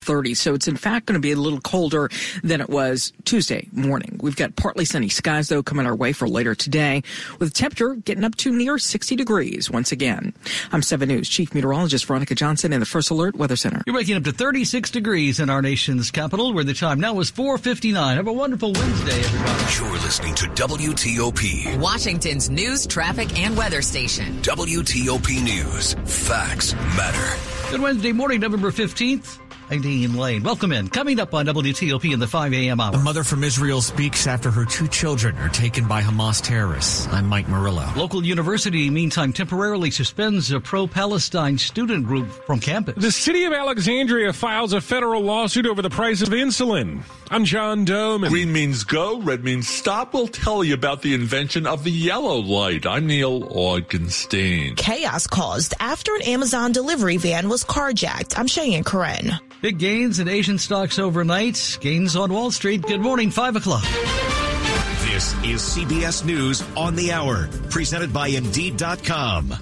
30. So it's in fact going to be a little colder than it was Tuesday morning. We've got partly sunny skies though coming our way for later today with temperature getting up to near 60 degrees once again. I'm 7 News Chief Meteorologist Veronica Johnson in the First Alert Weather Center. You're waking up to 36 degrees in our nation's capital where the time now is 4:59. Have a wonderful Wednesday everybody. You're listening to WTOP. Washington's news, traffic and weather station. WTOP News. Facts matter. Good Wednesday morning, November 15th. Aileen Lane. Welcome in. Coming up on WTOP in the 5 a.m. hour. A mother from Israel speaks after her two children are taken by Hamas terrorists. I'm Mike Murillo. Local university, meantime, temporarily suspends a pro-Palestine student group from campus. The city of Alexandria files a federal lawsuit over the price of insulin. I'm John Domen. Green means go, red means stop. We'll tell you about the invention of the yellow light. I'm Neil Augenstein. Chaos caused after an Amazon delivery van was carjacked. I'm Cheyenne Corin. Big gains in Asian stocks overnight. Gains on Wall Street. Good morning, 5 o'clock. This is CBS News on the Hour, presented by Indeed.com.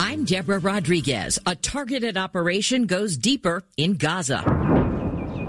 I'm Deborah Rodriguez. A targeted operation goes deeper in Gaza.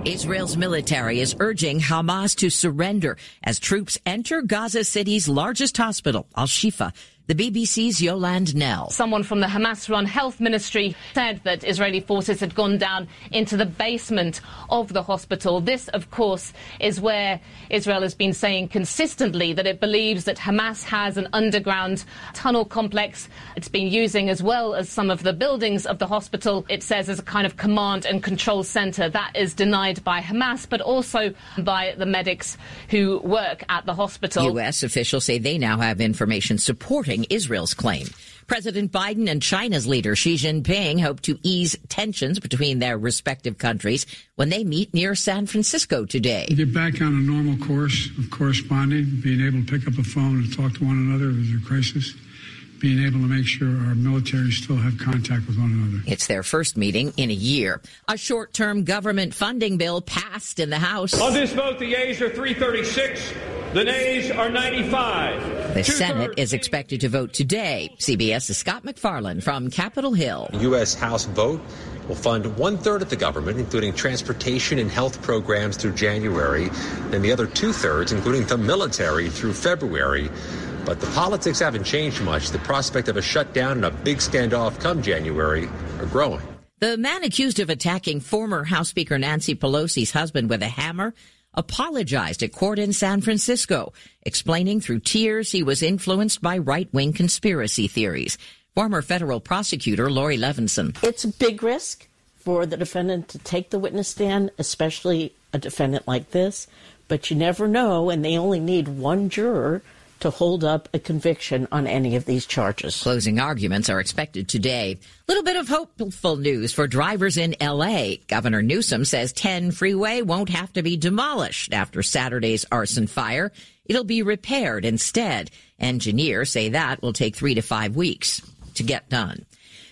Israel's military is urging Hamas to surrender as troops enter Gaza City's largest hospital, Al Shifa. The BBC's Yolande Knell. Someone from the Hamas run health ministry said that Israeli forces had gone down into the basement of the hospital. This, of course, is where Israel has been saying consistently that it believes that Hamas has an underground tunnel complex it's been using as well as some of the buildings of the hospital. It says as a kind of command and control center. That is denied by Hamas, but also by the medics who work at the hospital. U.S. officials say they now have information supporting Israel's claim. President Biden and China's leader Xi Jinping hope to ease tensions between their respective countries when they meet near San Francisco today. Get back on a normal course of corresponding, being able to pick up a phone and talk to one another if there's a crisis being able to make sure our military still have contact with one another. It's their first meeting in a year. A short-term government funding bill passed in the House. On this vote, the yeas are 336, the nays are 95. The Senate is expected to vote today. CBS's Scott MacFarlane from Capitol Hill. U.S. House vote will fund one third of the government, including transportation and health programs through January, and the other two thirds, including the military, through February. But the politics haven't changed much. The prospect of a shutdown and a big standoff come January are growing. The man accused of attacking former House Speaker Nancy Pelosi's husband with a hammer apologized at court in San Francisco, explaining through tears he was influenced by right-wing conspiracy theories. Former federal prosecutor Laurie Levenson. It's a big risk for the defendant to take the witness stand, especially a defendant like this, but you never know, and they only need one juror to hold up a conviction on any of these charges. Closing arguments are expected today. Little bit of hopeful news for drivers in LA. Governor Newsom says 10 freeway won't have to be demolished after Saturday's arson fire. It'll be repaired instead. Engineers say that will take three to five weeks to get done.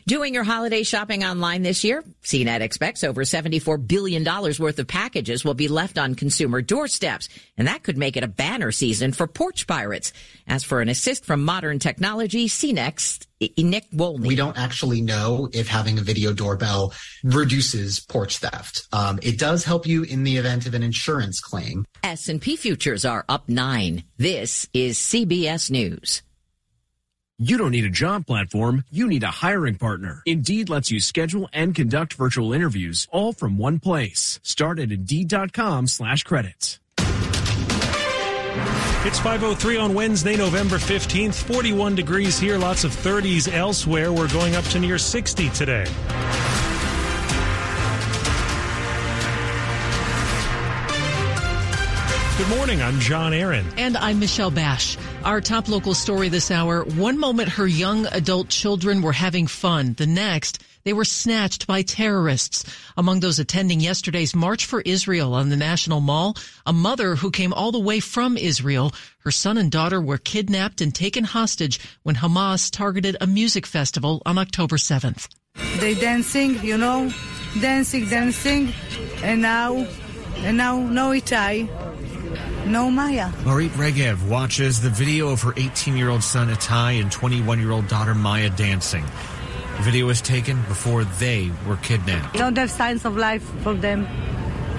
Doing your holiday shopping online this year? CNET expects over $74 billion worth of packages will be left on consumer doorsteps, and that could make it a banner season for porch pirates. As for an assist from modern technology, CNET's Nick Wolny. We don't actually know if having a video doorbell reduces porch theft. Um, it does help you in the event of an insurance claim. S&P futures are up nine. This is CBS News. You don't need a job platform, you need a hiring partner. Indeed lets you schedule and conduct virtual interviews all from one place. Start at Indeed.com slash credits. It's 5.03 on Wednesday, November 15th. 41 degrees here, lots of 30s elsewhere. We're going up to near 60 today. Good morning. I'm John Aaron. And I'm Michelle Bash. Our top local story this hour. One moment her young adult children were having fun. The next, they were snatched by terrorists. Among those attending yesterday's March for Israel on the National Mall, a mother who came all the way from Israel. Her son and daughter were kidnapped and taken hostage when Hamas targeted a music festival on October 7th. They dancing, you know, dancing, dancing, and now, and now, no Itai No Maya. Mirit Regev watches the video of her 18 year old son Itai and 21 year old daughter Maya dancing. The video was taken before they were kidnapped. Don't have signs of life for them.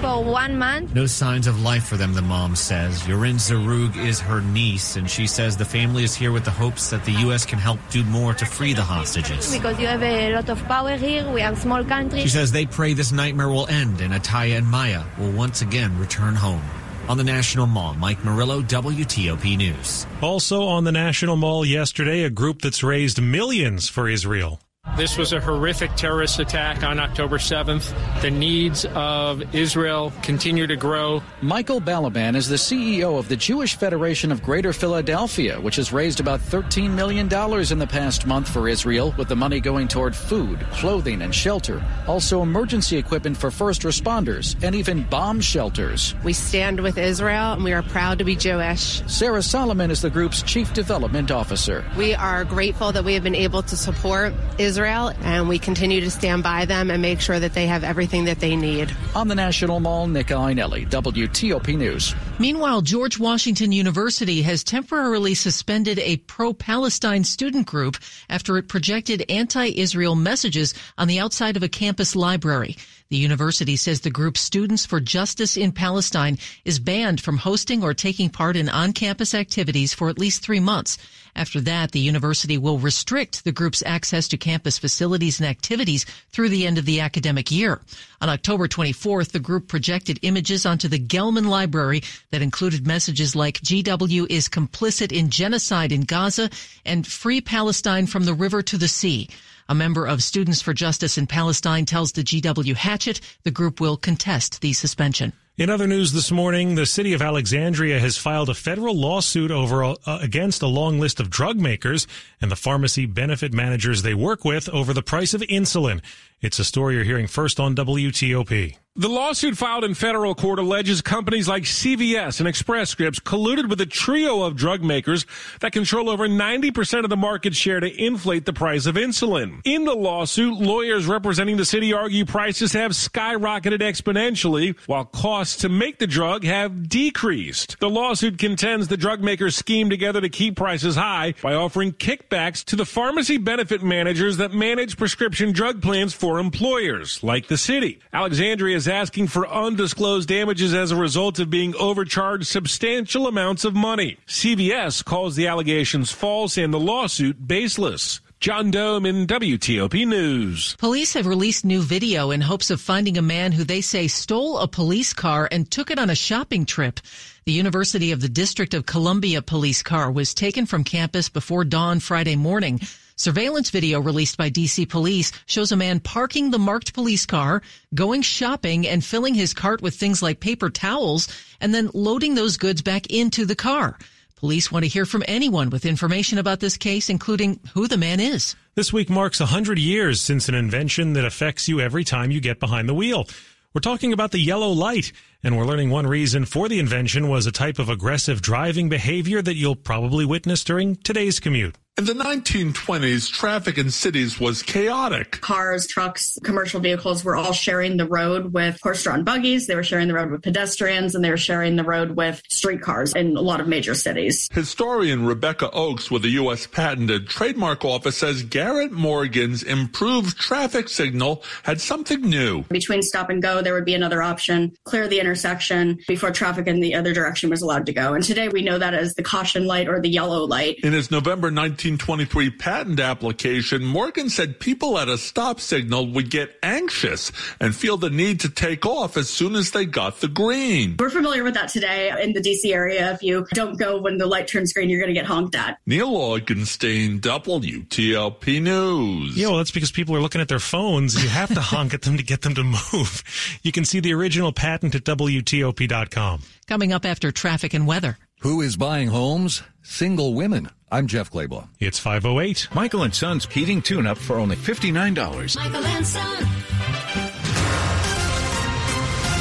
For one month. No signs of life for them, the mom says. Yorin Zarug is her niece, and she says the family is here with the hopes that the U.S. can help do more to free the hostages. Because you have a lot of power here. We are a small country. She says they pray this nightmare will end and Ataya and Maya will once again return home. On the National Mall, Mike Murillo, WTOP News. Also on the National Mall yesterday, a group that's raised millions for Israel. This was a horrific terrorist attack on October 7th. The needs of Israel continue to grow. Michael Balaban is the CEO of the Jewish Federation of Greater Philadelphia, which has raised about $13 million in the past month for Israel, with the money going toward food, clothing, and shelter. Also, emergency equipment for first responders and even bomb shelters. We stand with Israel and we are proud to be Jewish. Sarah Solomon is the group's chief development officer. We are grateful that we have been able to support Israel Israel, and we continue to stand by them and make sure that they have everything that they need. On the National Mall, Nick Iannelli, WTOP News. Meanwhile, George Washington University has temporarily suspended a pro Palestine student group after it projected anti Israel messages on the outside of a campus library. The university says the group Students for Justice in Palestine is banned from hosting or taking part in on-campus activities for at least three months. After that, the university will restrict the group's access to campus facilities and activities through the end of the academic year. On October 24th, the group projected images onto the Gelman Library that included messages like GW is complicit in genocide in Gaza and free Palestine from the river to the sea. A member of Students for Justice in Palestine tells the GW Hatchet the group will contest the suspension. In other news this morning, the city of Alexandria has filed a federal lawsuit over uh, against a long list of drug makers and the pharmacy benefit managers they work with over the price of insulin. It's a story you're hearing first on WTOP. The lawsuit filed in federal court alleges companies like CVS and Express Scripts colluded with a trio of drug makers that control over 90% of the market share to inflate the price of insulin. In the lawsuit, lawyers representing the city argue prices have skyrocketed exponentially while costs to make the drug have decreased. The lawsuit contends the drug makers schemed together to keep prices high by offering kickbacks to the pharmacy benefit managers that manage prescription drug plans for employers, like the city. Alexandria is asking for undisclosed damages as a result of being overcharged substantial amounts of money. CVS calls the allegations false and the lawsuit baseless. John Domen WTOP News. Police have released new video in hopes of finding a man who they say stole a police car and took it on a shopping trip. The University of the District of Columbia police car was taken from campus before dawn Friday morning. Surveillance video released by DC police shows a man parking the marked police car, going shopping and filling his cart with things like paper towels and then loading those goods back into the car. Police want to hear from anyone with information about this case, including who the man is. This week marks 100 years since an invention that affects you every time you get behind the wheel. We're talking about the yellow light, and we're learning one reason for the invention was a type of aggressive driving behavior that you'll probably witness during today's commute. In the 1920s, traffic in cities was chaotic. Cars, trucks, commercial vehicles were all sharing the road with horse-drawn buggies. They were sharing the road with pedestrians, and they were sharing the road with streetcars in a lot of major cities. Historian Rebecca Oakes with the U.S. Patent and Trademark Office says Garrett Morgan's improved traffic signal had something new. Between stop and go, there would be another option, clear the intersection before traffic in the other direction was allowed to go. And today we know that as the caution light or the yellow light. In his November 19 1923 patent application, Morgan said people at a stop signal would get anxious and feel the need to take off as soon as they got the green. We're familiar with that today in the DC area. If you don't go when the light turns green, you're going to get honked at. Neil Augenstein, WTOP News. Yeah, well, that's because people are looking at their phones. You have to honk at them to get them to move. You can see the original patent at WTOP.com. Coming up after traffic and weather. Who is buying homes? Single women. I'm Jeff Clabaugh. It's 508. Michael and Son's heating tune up for only $59. Michael and Son.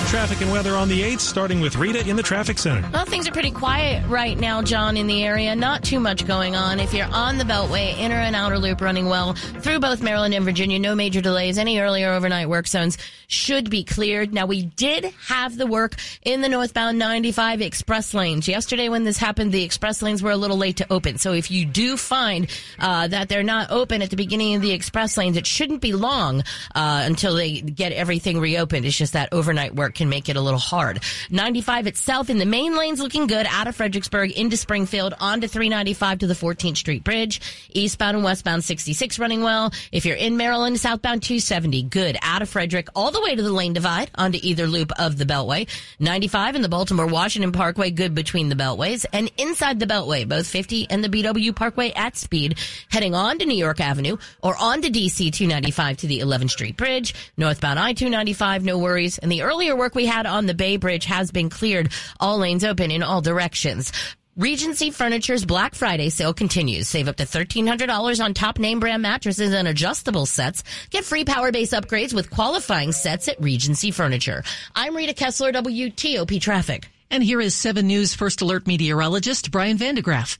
Traffic and weather on the 8th, starting with Rita in the traffic center. Well, things are pretty quiet right now, John, in the area. Not too much going on. If you're on the Beltway, inner and outer loop running well through both Maryland and Virginia, no major delays. Any earlier overnight work zones should be cleared. Now, we did have the work in the northbound 95 express lanes. Yesterday, when this happened, the express lanes were a little late to open. So if you do find uh, that they're not open at the beginning of the express lanes, it shouldn't be long uh, until they get everything reopened. It's just that overnight work can make it a little hard. 95 itself in the main lanes looking good out of Fredericksburg into Springfield onto 395 to the 14th Street Bridge. Eastbound and westbound 66 running well. If you're in Maryland, southbound 270 good out of Frederick all the way to the lane divide onto either loop of the Beltway. 95 in the Baltimore Washington Parkway good between the Beltways and inside the Beltway, both 50 and the BW Parkway at speed heading on to New York Avenue or on to DC 295 to the 11th Street Bridge. Northbound I-295, no worries. And the earlier work we had on the Bay Bridge has been cleared. All lanes open in all directions. Regency Furniture's Black Friday sale continues. Save up to $1,300 on top name brand mattresses and adjustable sets. Get free power base upgrades with qualifying sets at Regency Furniture. I'm Rita Kessler, WTOP Traffic. And here is 7 News First Alert meteorologist Brian Vandegraff.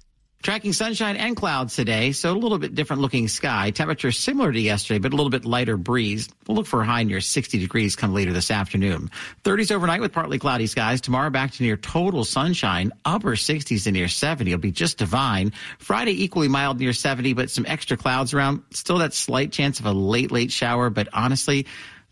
Tracking sunshine and clouds today, so a little bit different looking sky. Temperature similar to yesterday, but a little bit lighter breeze. We'll look for a high near 60 degrees come later this afternoon. 30s overnight with partly cloudy skies. Tomorrow back to near total sunshine. Upper 60s to near 70. It'll be just divine. Friday equally mild near 70, but some extra clouds around. Still that slight chance of a late, late shower, but honestly,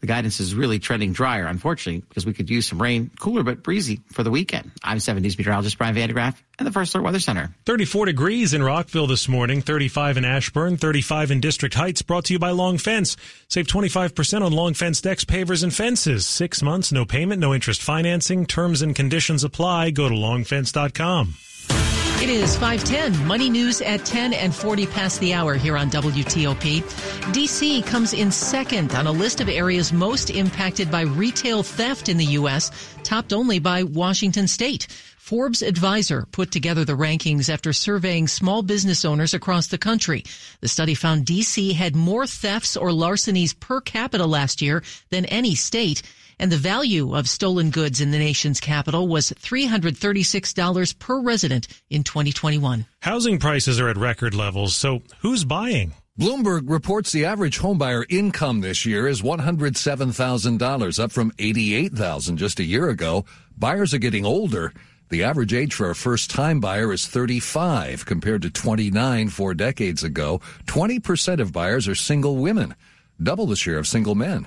the guidance is really trending drier, unfortunately, because we could use some rain, cooler but breezy for the weekend. I'm 7 News meteorologist Brian Vandegraff and the First Alert Weather Center. 34 degrees in Rockville this morning, 35 in Ashburn, 35 in District Heights, brought to you by Long Fence. Save 25% on Long Fence decks, pavers, and fences. Six months, no payment, no interest financing. Terms and conditions apply. Go to longfence.com. It is 510, Money News at 10 and 40 past the hour here on WTOP. DC comes in second on a list of areas most impacted by retail theft in the U.S., topped only by Washington State. Forbes Advisor put together the rankings after surveying small business owners across the country. The study found DC had more thefts or larcenies per capita last year than any state and the value of stolen goods in the nation's capital was $336 per resident in 2021. Housing prices are at record levels, so who's buying? Bloomberg reports the average homebuyer income this year is $107,000, up from 88,000 just a year ago. Buyers are getting older. The average age for a first time buyer is 35 compared to 29 four decades ago. 20% of buyers are single women, double the share of single men.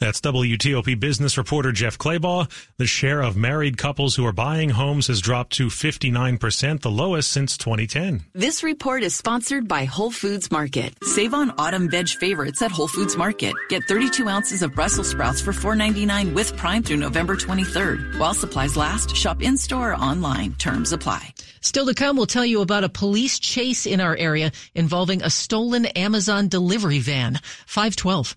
That's WTOP business reporter Jeff Clabaugh. The share of married couples who are buying homes has dropped to 59%, the lowest since 2010. This report is sponsored by Whole Foods Market. Save on autumn veg favorites at Whole Foods Market. Get 32 ounces of Brussels sprouts for $4.99 with Prime through November 23rd. While supplies last, shop in store or online. Terms apply. Still to come, we'll tell you about a police chase in our area involving a stolen Amazon delivery van. 512.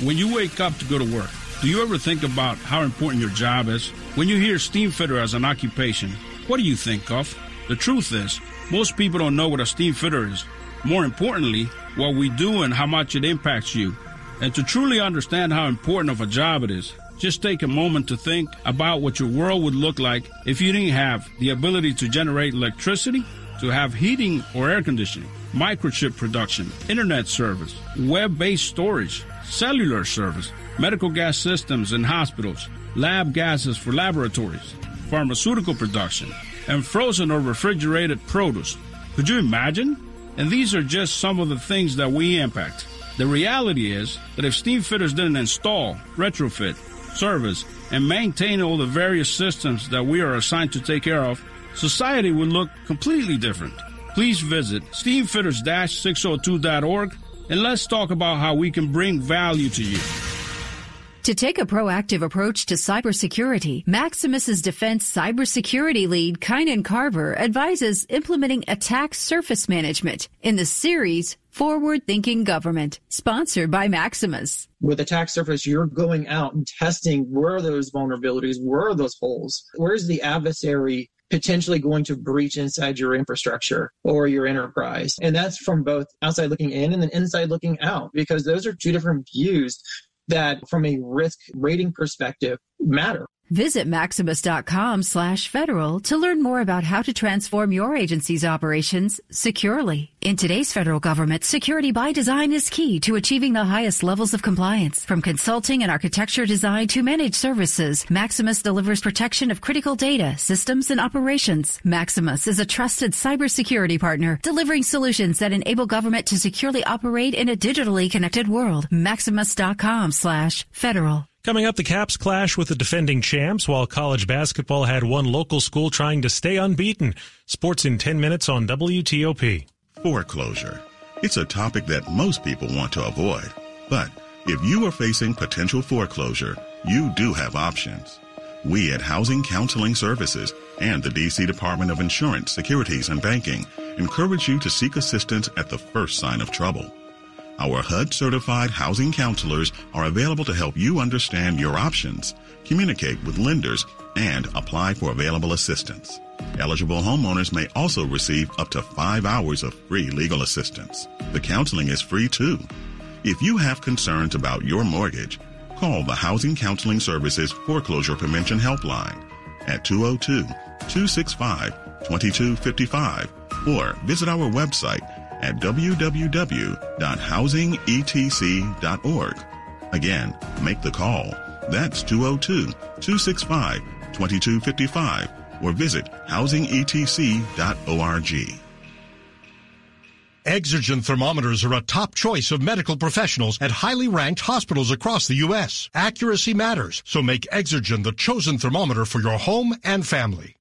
When you wake up to go to work, do you ever think about how important your job is? When you hear steam fitter as an occupation, what do you think of? The truth is, most people don't know what a steam fitter is. More importantly, what we do and how much it impacts you. And to truly understand how important of a job it is, just take a moment to think about what your world would look like if you didn't have the ability to generate electricity, to have heating or air conditioning, microchip production, internet service, web-based storage, cellular service, medical gas systems in hospitals, lab gases for laboratories, pharmaceutical production, and frozen or refrigerated produce. Could you imagine? And these are just some of the things that we impact. The reality is that if steam fitters didn't install, retrofit, service, and maintain all the various systems that we are assigned to take care of, society would look completely different. Please visit steamfitters-602.org and let's talk about how we can bring value to you. To take a proactive approach to cybersecurity, Maximus's defense cybersecurity lead, Kynan Carver, advises implementing attack surface management in the series Forward Thinking Government, sponsored by Maximus. With attack surface, you're going out and testing where are those vulnerabilities, where are those holes, where's the adversary potentially going to breach inside your infrastructure or your enterprise. And that's from both outside looking in and then inside looking out, because those are two different views that from a risk rating perspective matter. Visit maximus.com slash federal to learn more about how to transform your agency's operations securely. In today's federal government, security by design is key to achieving the highest levels of compliance. From consulting and architecture design to managed services, Maximus delivers protection of critical data, systems, and operations. Maximus is a trusted cybersecurity partner, delivering solutions that enable government to securely operate in a digitally connected world. Maximus.com slash federal. Coming up, the Caps clash with the defending champs, while college basketball had one local school trying to stay unbeaten. Sports in 10 minutes on WTOP. Foreclosure. It's a topic that most people want to avoid. But if you are facing potential foreclosure, you do have options. We at Housing Counseling Services and the DC Department of Insurance, Securities, and Banking encourage you to seek assistance at the first sign of trouble. Our HUD certified housing counselors are available to help you understand your options, communicate with lenders, and apply for available assistance. Eligible homeowners may also receive up to five hours of free legal assistance. The counseling is free too. If you have concerns about your mortgage, call the Housing Counseling Services Foreclosure Prevention Helpline at 202 265 2255 or visit our website at www.housingetc.org. Again, make the call. That's 202-265-2255 or visit housingetc.org. Exergen thermometers are a top choice of medical professionals at highly ranked hospitals across the U.S. Accuracy matters, so make Exergen the chosen thermometer for your home and family.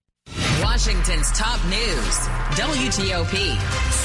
Washington's top news, WTOP.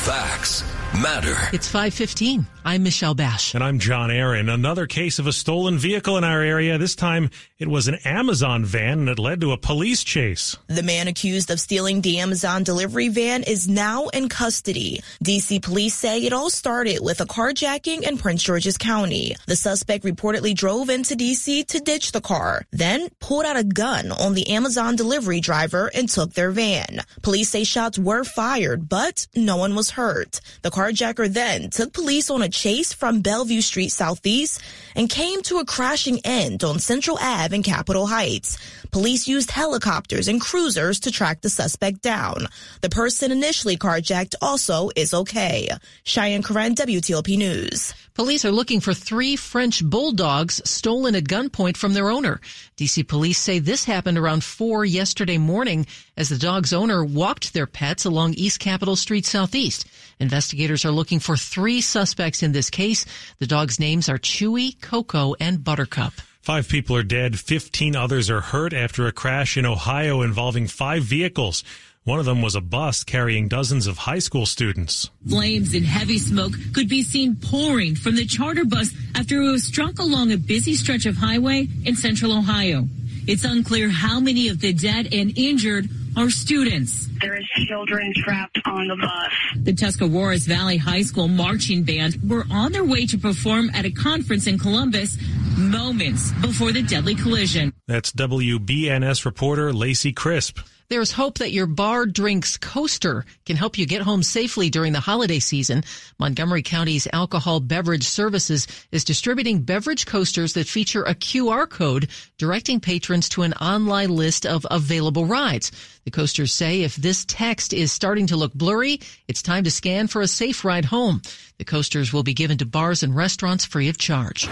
Facts matter. It's 515. I'm Michelle Bash. And I'm John Aaron. Another case of a stolen vehicle in our area. This time it was an Amazon van and it led to a police chase. The man accused of stealing the Amazon delivery van is now in custody. DC police say it all started with a carjacking in Prince George's County. The suspect reportedly drove into DC to ditch the car, then pulled out a gun on the Amazon delivery driver and took their van. Police say shots were fired, but no one was hurt. The carjacker then took police on a chase from Bellevue Street Southeast and came to a crashing end on Central Ave in Capitol Heights. Police used helicopters and cruisers to track the suspect down. The person initially carjacked also is okay. Cheyenne Corin, WTOP News. Police are looking for three French bulldogs stolen at gunpoint from their owner. DC police say this happened around four yesterday morning as the dog's owner walked their pets along East Capitol Street Southeast. Investigators are looking for three suspects in this case. The dogs' names are Chewy, Coco, and Buttercup. Five people are dead. 15 others are hurt after a crash in Ohio involving five vehicles. One of them was a bus carrying dozens of high school students. Flames and heavy smoke could be seen pouring from the charter bus after it was struck along a busy stretch of highway in central Ohio. It's unclear how many of the dead and injured are students. There is children trapped on the bus. The Tuscarawas Valley High School marching band were on their way to perform at a conference in Columbus moments before the deadly collision. That's WBNS reporter Lacey Crisp. There's hope that your bar drinks coaster can help you get home safely during the holiday season. Montgomery County's Alcohol Beverage Services is distributing beverage coasters that feature a QR code directing patrons to an online list of available rides. The coasters say if this text is starting to look blurry, it's time to scan for a safe ride home. The coasters will be given to bars and restaurants free of charge.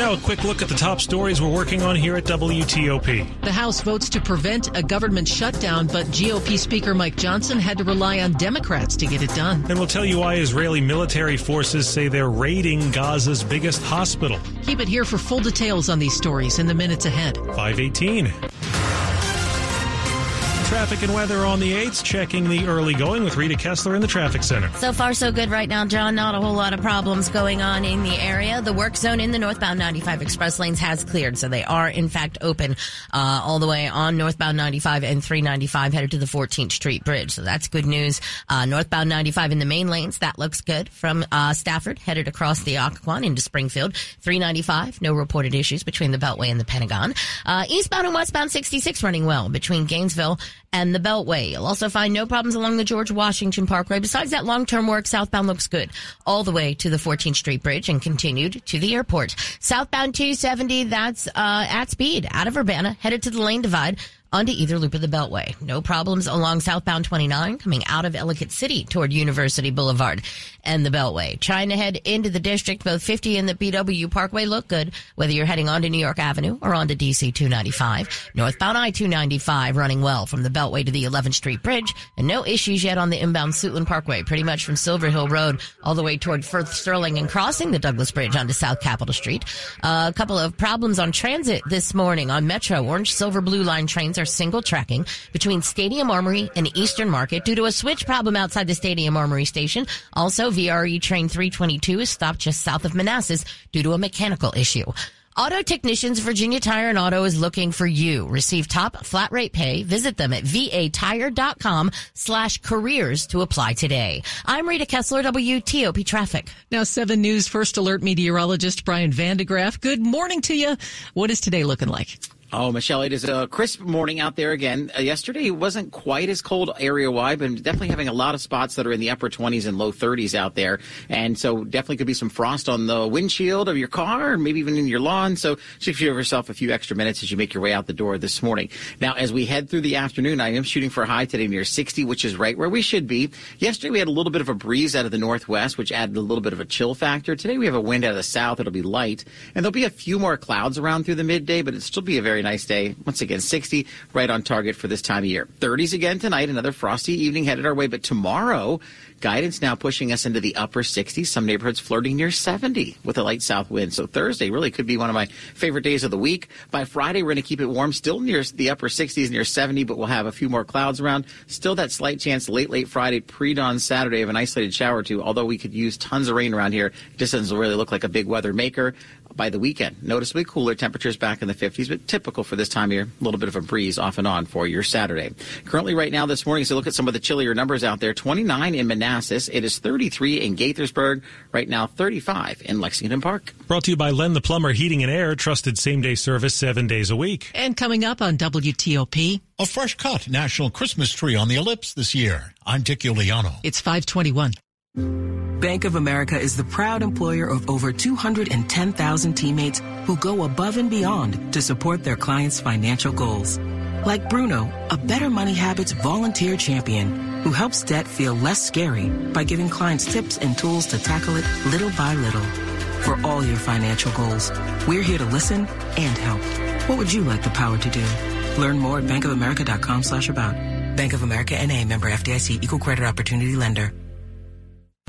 Now, a quick look at the top stories we're working on here at WTOP. The House votes to prevent a government shutdown, but GOP Speaker Mike Johnson had to rely on Democrats to get it done. And we'll tell you why Israeli military forces say they're raiding Gaza's biggest hospital. Keep it here for full details on these stories in the minutes ahead. 518. Traffic and weather on the 8th, checking the early going with Rita Kessler in the traffic center. So far, so good right now, John. Not a whole lot of problems going on in the area. The work zone in the northbound 95 express lanes has cleared, so they are in fact open uh, all the way on northbound 95 and 395 headed to the 14th Street Bridge. So that's good news. Uh, northbound 95 in the main lanes, that looks good. From uh, Stafford headed across the Occoquan into Springfield, 395, no reported issues between the Beltway and the Pentagon. Uh, eastbound and westbound 66 running well between Gainesville and the Beltway. You'll also find no problems along the George Washington Parkway. Besides that long-term work, southbound looks good all the way to the 14th Street Bridge and continued to the airport. Southbound 270, that's uh, at speed out of Urbana, headed to the lane divide onto either loop of the Beltway. No problems along southbound 29 coming out of Ellicott City toward University Boulevard and the Beltway. Trying to head into the district, both 50 and the BW Parkway look good, whether you're heading onto New York Avenue or onto DC 295. Northbound I-295 running well from the Beltway to the 11th Street Bridge and no issues yet on the inbound Suitland Parkway, pretty much from Silver Hill Road all the way toward Firth Sterling and crossing the Douglass Bridge onto South Capitol Street. Uh, a couple of problems on transit this morning on Metro. Orange Silver Blue Line trains single tracking between Stadium Armory and Eastern Market due to a switch problem outside the Stadium Armory station. Also, VRE train 322 is stopped just south of Manassas due to a mechanical issue. Auto Technicians Virginia Tire and Auto is looking for you. Receive top flat rate pay. Visit them at vatire.com slash careers to apply today. I'm Rita Kessler, WTOP Traffic. Now, 7 News First Alert meteorologist Brian Vandegraff. Good morning to you. What is today looking like? Oh, Michelle, it is a crisp morning out there again. Uh, yesterday it wasn't quite as cold area wide, but definitely having a lot of spots that are in the upper 20s and low 30s out there. And so definitely could be some frost on the windshield of your car and maybe even in your lawn. So just give yourself a few extra minutes as you make your way out the door this morning. Now, as we head through the afternoon, I am shooting for a high today near 60, which is right where we should be. Yesterday we had a little bit of a breeze out of the northwest, which added a little bit of a chill factor. Today we have a wind out of the south. It'll be light and there'll be a few more clouds around through the midday, but it'll still be a very nice day. Once again, 60 right on target for this time of year. 30s again tonight, another frosty evening headed our way, but tomorrow, guidance now pushing us into the upper 60s. Some neighborhoods flirting near 70 with a light south wind. So Thursday really could be one of my favorite days of the week. By Friday, we're going to keep it warm, still near the upper 60s, near 70, but we'll have a few more clouds around. Still that slight chance late, late Friday, pre-dawn Saturday of an isolated shower or two, although we could use tons of rain around here. It just doesn't really look like a big weather maker by the weekend. Noticeably cooler temperatures back in the 50s, but typical for this time of year. A little bit of a breeze off and on for your Saturday. Currently, right now, this morning, so look at some of the chillier numbers out there. 29 in Manassas. It is 33 in Gaithersburg. Right now, 35 in Lexington Park. Brought to you by Len the Plumber Heating and Air, trusted same day service seven days a week. And coming up on WTOP. A fresh cut national Christmas tree on the ellipse this year. I'm Dick Uliano. It's 521. Bank of America is the proud employer of over 210,000 teammates who go above and beyond to support their clients' financial goals. Like Bruno, a Better Money Habits volunteer champion who helps debt feel less scary by giving clients tips and tools to tackle it little by little. For all your financial goals, we're here to listen and help. What would you like the power to do? Learn more at bankofamerica.com slash about. Bank of America NA member FDIC equal credit opportunity lender.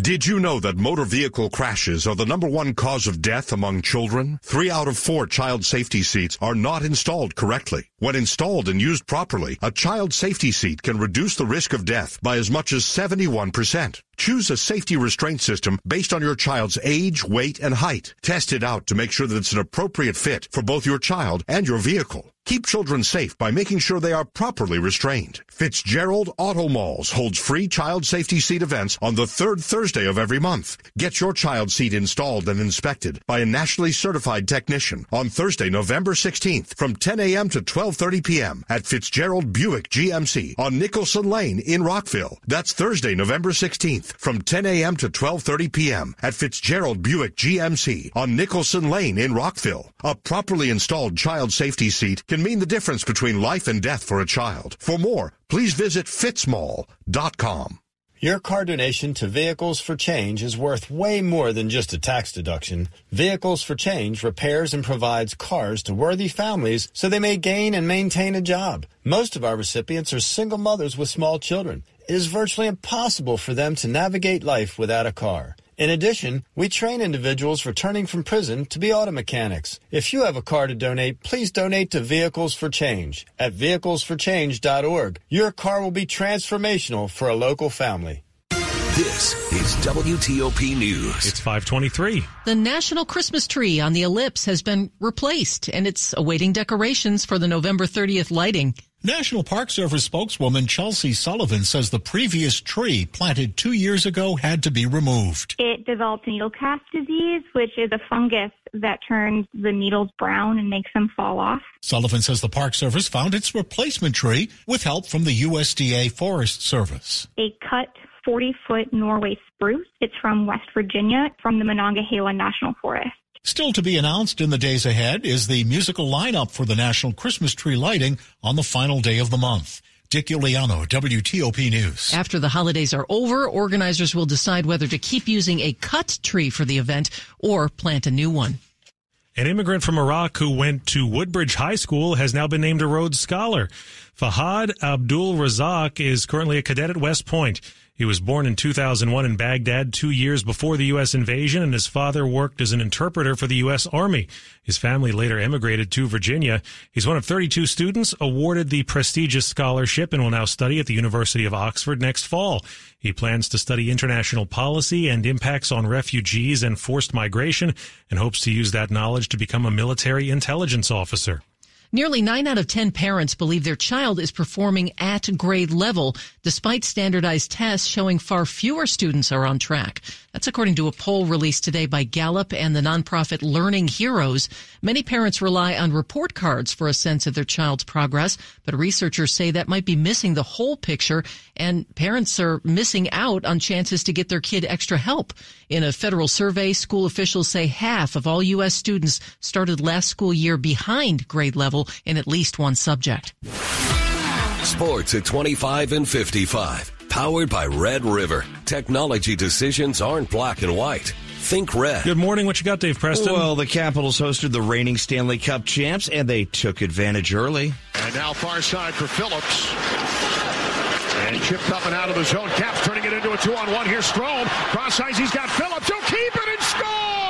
Did you know that motor vehicle crashes are the number one cause of death among children? Three out of four child safety seats are not installed correctly. When installed and used properly, a child safety seat can reduce the risk of death by as much as 71%. Choose a safety restraint system based on your child's age, weight, and height. Test it out to make sure that it's an appropriate fit for both your child and your vehicle. Keep children safe by making sure they are properly restrained. Fitzgerald Auto Malls holds free child safety seat events on the third Thursday of every month. Get your child seat installed and inspected by a nationally certified technician on Thursday, November 16th from 10 a.m. to 12.30 p.m. at Fitzgerald Buick GMC on Nicholson Lane in Rockville. That's Thursday, November 16th from 10 a.m. to 12.30 p.m. at Fitzgerald Buick GMC on Nicholson Lane in Rockville. A properly installed child safety seat can mean the difference between life and death for a child. For more, please visit fitzmall.com. Your car donation to Vehicles for Change is worth way more than just a tax deduction. Vehicles for Change repairs and provides cars to worthy families so they may gain and maintain a job. Most of our recipients are single mothers with small children. It is virtually impossible for them to navigate life without a car. In addition, we train individuals returning from prison to be auto mechanics. If you have a car to donate, please donate to Vehicles for Change at vehiclesforchange.org. Your car will be transformational for a local family. This is WTOP News. It's 523. The National Christmas tree on the Ellipse has been replaced and it's awaiting decorations for the November 30th lighting. National Park Service spokeswoman Chelsea Sullivan says the previous tree planted two years ago had to be removed. It developed needlecast disease, which is a fungus that turns the needles brown and makes them fall off. Sullivan says the Park Service found its replacement tree with help from the USDA Forest Service. A cut 40 foot Norway spruce. It's from West Virginia from the Monongahela National Forest. Still to be announced in the days ahead is the musical lineup for the National Christmas Tree Lighting on the final day of the month. Dick Uliano, WTOP News. After the holidays are over, organizers will decide whether to keep using a cut tree for the event or plant a new one. An immigrant from Iraq who went to Woodbridge High School has now been named a Rhodes Scholar. Fahad Abdul Razak is currently a cadet at West Point. He was born in 2001 in Baghdad, two years before the U.S. invasion, and his father worked as an interpreter for the U.S. Army. His family later emigrated to Virginia. He's one of 32 students awarded the prestigious scholarship and will now study at the University of Oxford next fall. He plans to study international policy and impacts on refugees and forced migration and hopes to use that knowledge to become a military intelligence officer. Nearly 9 out of 10 parents believe their child is performing at grade level, despite standardized tests showing far fewer students are on track. That's according to a poll released today by Gallup and the nonprofit Learning Heroes. Many parents rely on report cards for a sense of their child's progress, but researchers say that might be missing the whole picture, and parents are missing out on chances to get their kid extra help. In a federal survey, school officials say half of all U.S. students started last school year behind grade level in at least one subject. Sports at 25 and 55. Powered by Red River. Technology decisions aren't black and white. Think red. Good morning. What you got, Dave Preston? Well, the Capitals hosted the reigning Stanley Cup champs, and they took advantage early. And now far side for Phillips. And chipped up and out of the zone. Caps turning it into a two-on-one. Here's Strome. Cross ice. He's got Phillips. He'll keep it and score!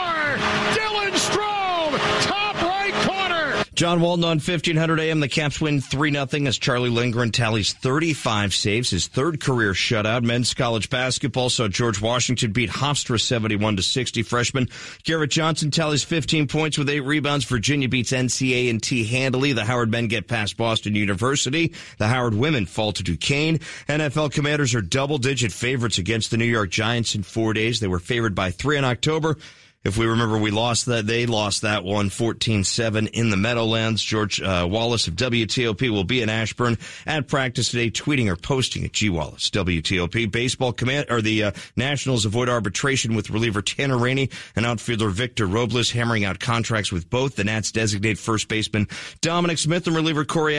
Dylan Strome, top right corner. John Walton on 1500 AM. The Caps win 3 0 as Charlie Lindgren tallies 35 saves, his third career shutout. Men's college basketball saw George Washington beat Hofstra 71 to 60. Freshman Garrett Johnson tallies 15 points with 8 rebounds. Virginia beats NCA and T handily. The Howard men get past Boston University. The Howard women fall to Duquesne. NFL Commanders are double digit favorites against the New York Giants in 4 days. They were favored by 3 in October. If we remember, we lost that. They lost that one 14-7 in the Meadowlands. George uh, Wallace of WTOP will be in Ashburn at practice today, tweeting or posting at G Wallace WTOP. Baseball command or the uh, Nationals avoid arbitration with reliever Tanner Rainey and outfielder Victor Robles, hammering out contracts with both the Nats' designate first baseman Dominic Smith and reliever Corey.